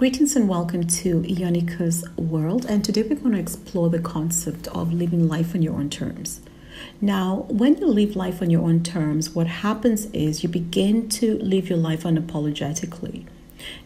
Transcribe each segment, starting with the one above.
Greetings and welcome to Iynika's World. And today we're going to explore the concept of living life on your own terms. Now, when you live life on your own terms, what happens is you begin to live your life unapologetically.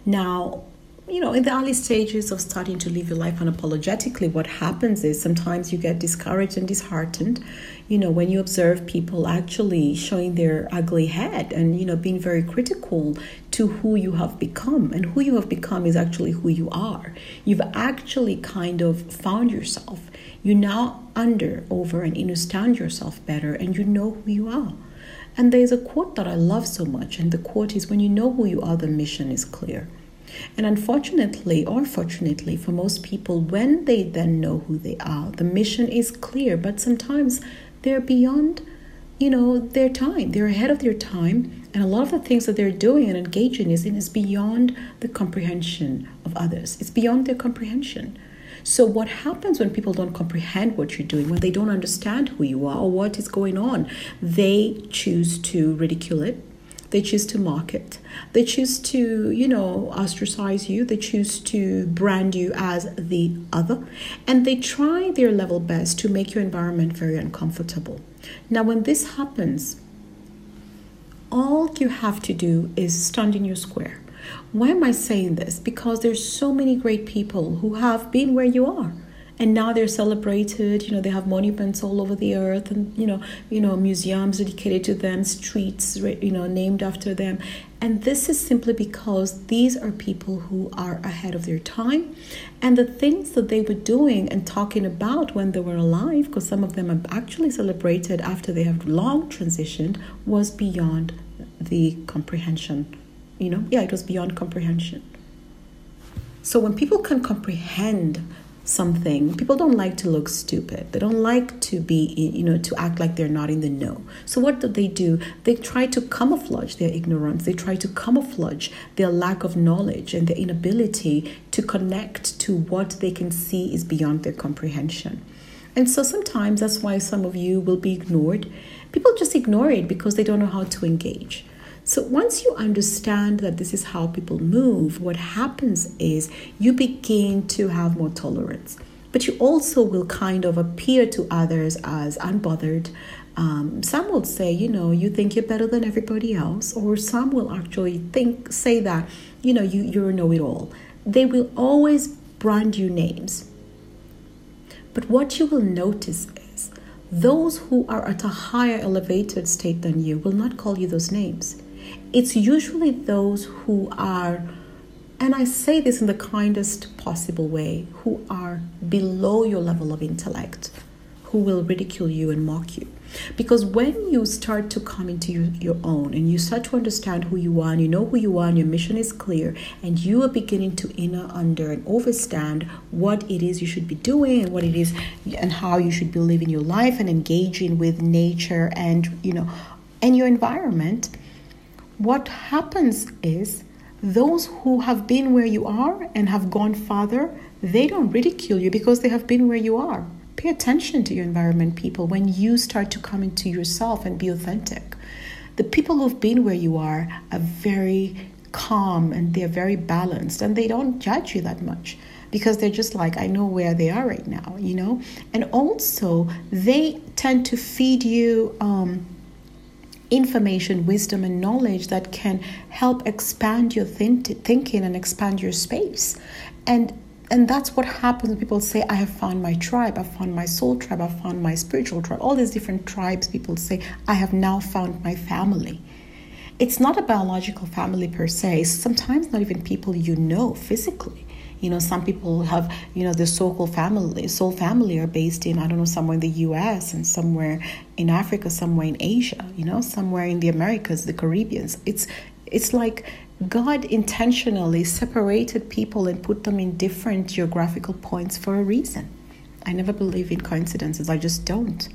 Now, you know, in the early stages of starting to live your life unapologetically, what happens is sometimes you get discouraged and disheartened, you know, when you observe people actually showing their ugly head and, you know, being very critical to who you have become. And who you have become is actually who you are. You've actually kind of found yourself. You now under, over, and understand yourself better and you know who you are. And there's a quote that I love so much, and the quote is When you know who you are, the mission is clear. And unfortunately, or fortunately, for most people, when they then know who they are, the mission is clear, but sometimes they're beyond, you know, their time. They're ahead of their time. And a lot of the things that they're doing and engaging is in is beyond the comprehension of others. It's beyond their comprehension. So, what happens when people don't comprehend what you're doing, when they don't understand who you are or what is going on? They choose to ridicule it, they choose to mock it. They choose to, you know, ostracize you. They choose to brand you as the other. And they try their level best to make your environment very uncomfortable. Now, when this happens, all you have to do is stand in your square. Why am I saying this? Because there's so many great people who have been where you are and now they're celebrated you know they have monuments all over the earth and you know you know museums dedicated to them streets you know named after them. And this is simply because these are people who are ahead of their time. And the things that they were doing and talking about when they were alive because some of them are actually celebrated after they have long transitioned was beyond the comprehension you know? Yeah it was beyond comprehension. So when people can comprehend something. People don't like to look stupid. They don't like to be you know to act like they're not in the know. So what do they do? They try to camouflage their ignorance. They try to camouflage their lack of knowledge and their inability to connect to what they can see is beyond their comprehension. And so sometimes that's why some of you will be ignored. People just ignore it because they don't know how to engage so once you understand that this is how people move, what happens is you begin to have more tolerance. But you also will kind of appear to others as unbothered. Um, some will say, you know, you think you're better than everybody else, or some will actually think, say that, you know, you, you're a know-it-all. They will always brand you names. But what you will notice is those who are at a higher elevated state than you will not call you those names it's usually those who are, and I say this in the kindest possible way, who are below your level of intellect, who will ridicule you and mock you. Because when you start to come into your, your own and you start to understand who you are and you know who you are and your mission is clear and you are beginning to inner under and overstand what it is you should be doing and what it is and how you should be living your life and engaging with nature and you know and your environment what happens is those who have been where you are and have gone farther, they don't ridicule you because they have been where you are. Pay attention to your environment, people, when you start to come into yourself and be authentic. The people who've been where you are are very calm and they're very balanced and they don't judge you that much because they're just like, I know where they are right now, you know? And also, they tend to feed you. Um, information, wisdom, and knowledge that can help expand your thinking and expand your space. And and that's what happens when people say, I have found my tribe, I've found my soul tribe, I've found my spiritual tribe. All these different tribes, people say, I have now found my family. It's not a biological family per se, sometimes not even people you know physically. You know, some people have, you know, the so-called family, soul family are based in, I don't know, somewhere in the U.S. and somewhere in Africa, somewhere in Asia, you know, somewhere in the Americas, the Caribbeans. It's, it's like God intentionally separated people and put them in different geographical points for a reason. I never believe in coincidences. I just don't.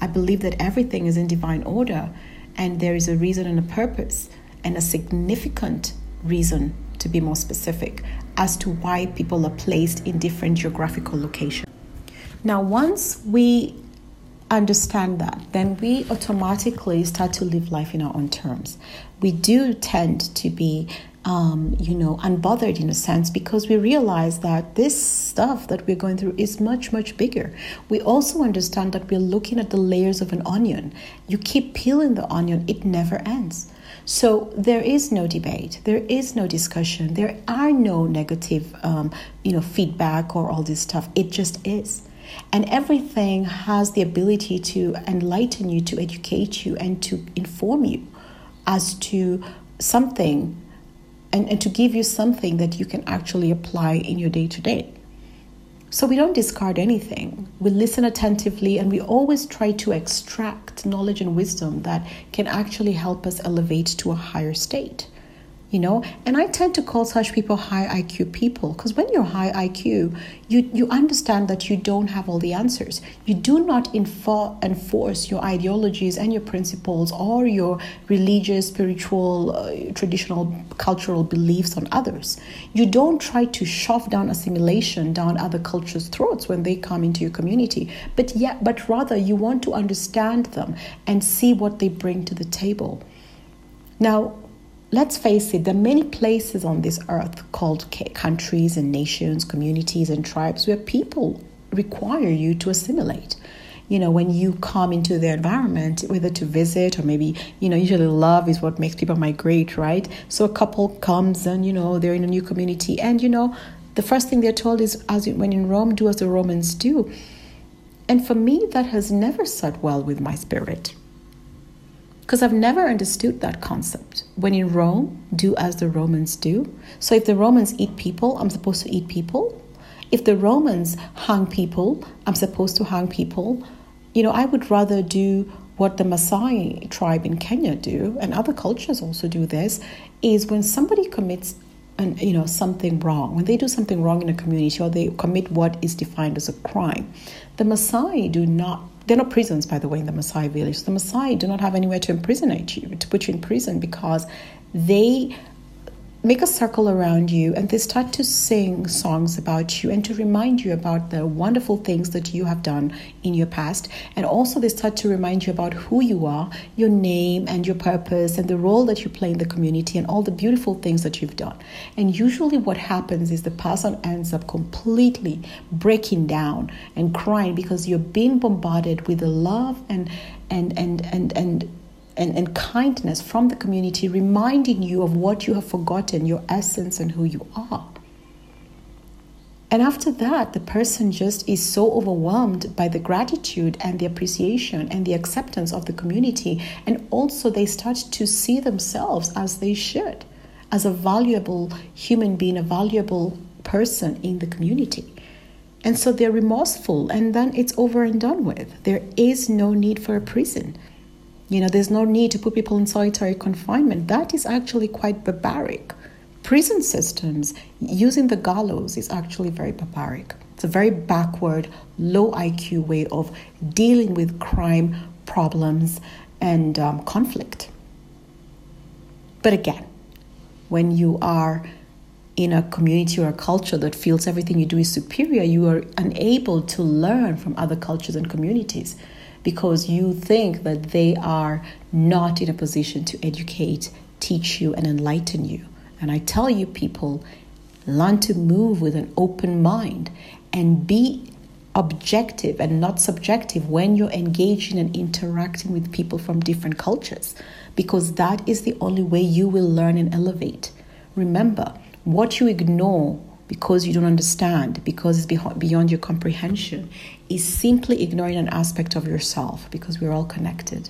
I believe that everything is in divine order and there is a reason and a purpose and a significant reason to be more specific as to why people are placed in different geographical locations. Now, once we understand that, then we automatically start to live life in our own terms. We do tend to be um, you know, unbothered in a sense because we realize that this stuff that we're going through is much, much bigger. We also understand that we're looking at the layers of an onion. You keep peeling the onion, it never ends. So there is no debate, there is no discussion, there are no negative, um, you know, feedback or all this stuff. It just is. And everything has the ability to enlighten you, to educate you, and to inform you as to something and, and to give you something that you can actually apply in your day to day. So we don't discard anything. We listen attentively and we always try to extract knowledge and wisdom that can actually help us elevate to a higher state you know? And i tend to call such people high iq people because when you're high iq you you understand that you don't have all the answers. You do not enforce your ideologies and your principles or your religious spiritual uh, traditional cultural beliefs on others. You don't try to shove down assimilation down other cultures throats when they come into your community. But yet but rather you want to understand them and see what they bring to the table. Now let's face it, there are many places on this earth called countries and nations, communities and tribes where people require you to assimilate. You know, when you come into their environment, whether to visit or maybe, you know, usually love is what makes people migrate, right? So a couple comes and, you know, they're in a new community and, you know, the first thing they're told is, as when in Rome, do as the Romans do. And for me, that has never sat well with my spirit because I've never understood that concept. When in Rome, do as the Romans do. So if the Romans eat people, I'm supposed to eat people. If the Romans hang people, I'm supposed to hang people. You know, I would rather do what the Maasai tribe in Kenya do, and other cultures also do this, is when somebody commits an, you know something wrong, when they do something wrong in a community or they commit what is defined as a crime, the Maasai do not there are no prisons, by the way, in the Maasai village. The Maasai do not have anywhere to imprisonate you, to put you in prison, because they make a circle around you and they start to sing songs about you and to remind you about the wonderful things that you have done in your past. And also, they start to remind you about who you are, your name, and your purpose, and the role that you play in the community, and all the beautiful things that you've done. And usually, what happens is the person ends up completely breaking down and crying because you're being bombarded with the love and and and and and and, and kindness from the community, reminding you of what you have forgotten, your essence, and who you are. And after that, the person just is so overwhelmed by the gratitude and the appreciation and the acceptance of the community. And also, they start to see themselves as they should, as a valuable human being, a valuable person in the community. And so they're remorseful, and then it's over and done with. There is no need for a prison. You know, there's no need to put people in solitary confinement. That is actually quite barbaric. Prison systems using the gallows is actually very barbaric. It's a very backward, low IQ way of dealing with crime problems and um, conflict. But again, when you are in a community or a culture that feels everything you do is superior, you are unable to learn from other cultures and communities because you think that they are not in a position to educate, teach you, and enlighten you. And I tell you, people, learn to move with an open mind and be objective and not subjective when you're engaging and interacting with people from different cultures, because that is the only way you will learn and elevate. Remember, what you ignore because you don't understand, because it's beyond your comprehension, is simply ignoring an aspect of yourself because we're all connected.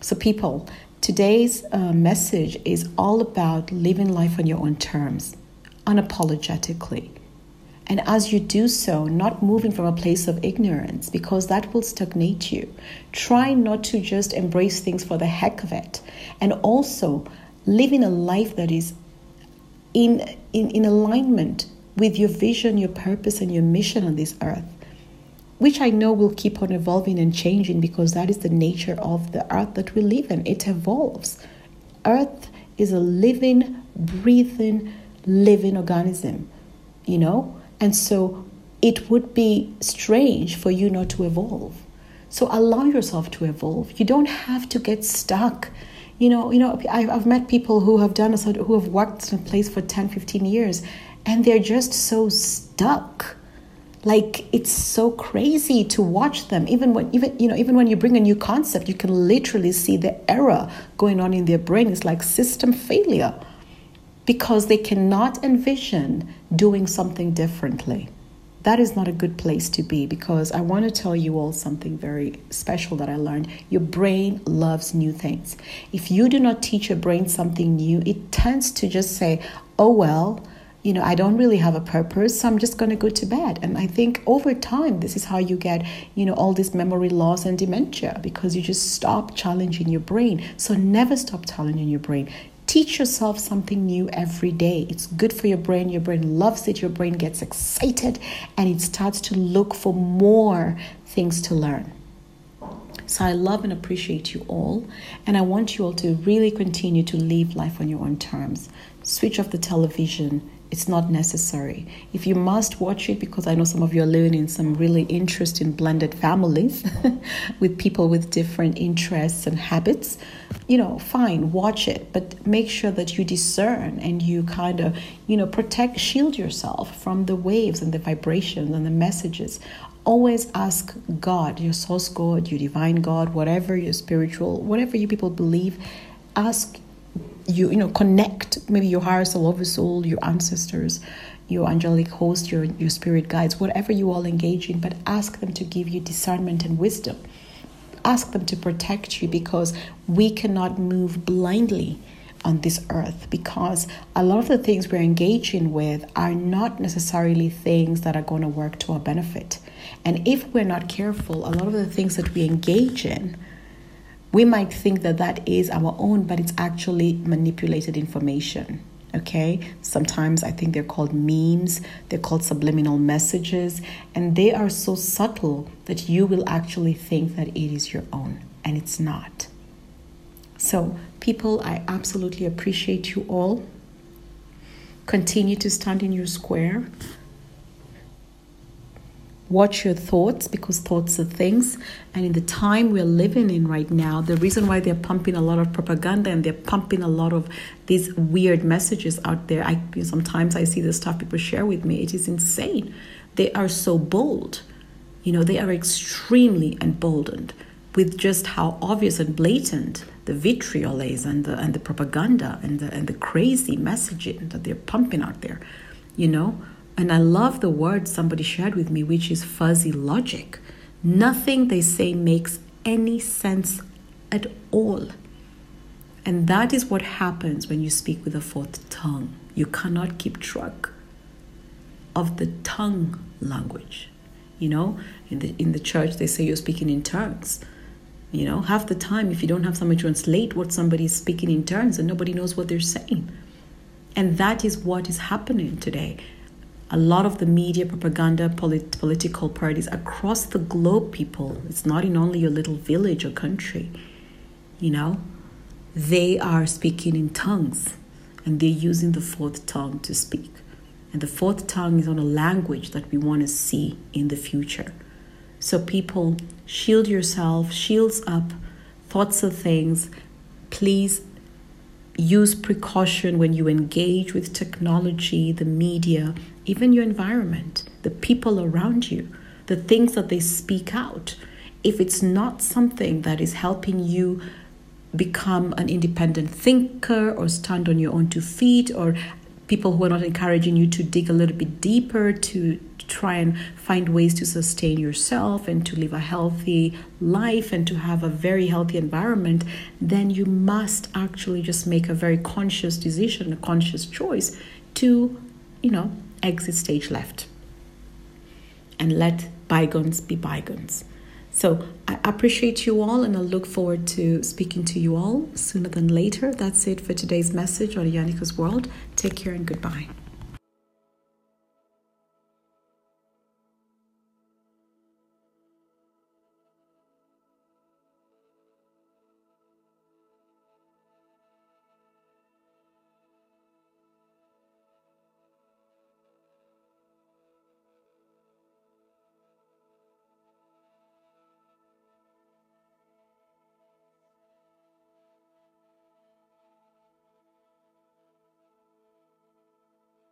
So, people, today's uh, message is all about living life on your own terms, unapologetically. And as you do so, not moving from a place of ignorance because that will stagnate you. Try not to just embrace things for the heck of it. And also living a life that is in, in, in alignment with your vision, your purpose, and your mission on this earth, which I know will keep on evolving and changing because that is the nature of the earth that we live in. It evolves. Earth is a living, breathing, living organism, you know? And so it would be strange for you not to evolve. So allow yourself to evolve. You don't have to get stuck You know, you know, I've, I've met people who have done who have worked in a place for 10, 15 years, and they're just so stuck. Like it's so crazy to watch them. Even when even you know, even when you bring a new concept, you can literally see the error going on in their brain. It's like system failure because they cannot envision doing something differently that is not a good place to be because I want to tell you all something very special that I learned. Your brain loves new things. If you do not teach your brain something new, it tends to just say, oh, well, you know, I don't really have a purpose, so I'm just going to go to bed. And I think over time, this is how you get, you know, all this memory loss and dementia because you just stop challenging your brain. So never stop challenging your brain. Teach yourself something new every day. It's good for your brain. Your brain loves it. Your brain gets excited and it starts to look for more things to learn. So I love and appreciate you all. And I want you all to really continue to live life on your own terms. Switch off the television it's not necessary. If you must watch it, because I know some of you are living in some really interesting blended families with people with different interests and habits, you know, fine, watch it, but make sure that you discern and you kind of, you know, protect, shield yourself from the waves and the vibrations and the messages. Always ask God, your source God, your divine God, whatever your spiritual, whatever you people believe, ask you you know connect maybe your higher soul soul your ancestors your angelic host your your spirit guides whatever you all engage in but ask them to give you discernment and wisdom. Ask them to protect you because we cannot move blindly on this earth because a lot of the things we're engaging with are not necessarily things that are going to work to our benefit. And if we're not careful a lot of the things that we engage in we might think that that is our own, but it's actually manipulated information. Okay, sometimes I think they're called memes, they're called subliminal messages, and they are so subtle that you will actually think that it is your own, and it's not. So, people, I absolutely appreciate you all. Continue to stand in your square watch your thoughts because thoughts are things. And in the time we're living in right now, the reason why they're pumping a lot of propaganda and they're pumping a lot of these weird messages out there, I sometimes I see the stuff people share with me. It is insane. They are so bold. You know, they are extremely emboldened with just how obvious and blatant the vitriol is and the and the propaganda and the and the crazy messaging that they're pumping out there. You know, and I love the word somebody shared with me, which is fuzzy logic. Nothing they say makes any sense at all. And that is what happens when you speak with a fourth tongue. You cannot keep track of the tongue language. You know, in the in the church they say you're speaking in tongues. You know, half the time if you don't have to translate what somebody is speaking in tongues and nobody knows what they're saying. And that is what is happening today a lot of the media propaganda polit- political parties across the globe people it's not in only your little village or country you know? They are speaking in tongues and they're using the fourth tongue to speak. And the fourth tongue is on a language that we want to see in the future. So people shield yourself shields up thoughts of things. Please use precaution when you engage with technology, the media, even your environment, the people around you, the things that they speak out. If it's not something that is helping you become an independent thinker or stand on your own two feet, or people who are not encouraging you to dig a little bit deeper to try and find ways to sustain yourself and to live a healthy life and to have a very healthy environment, then you must actually just make a very conscious decision, a conscious choice to, you know, exit stage left and let bygones be bygones. So I appreciate you all and I look forward to speaking to you all sooner than later. That's it for today's message on Iynika's World. Take care and goodbye.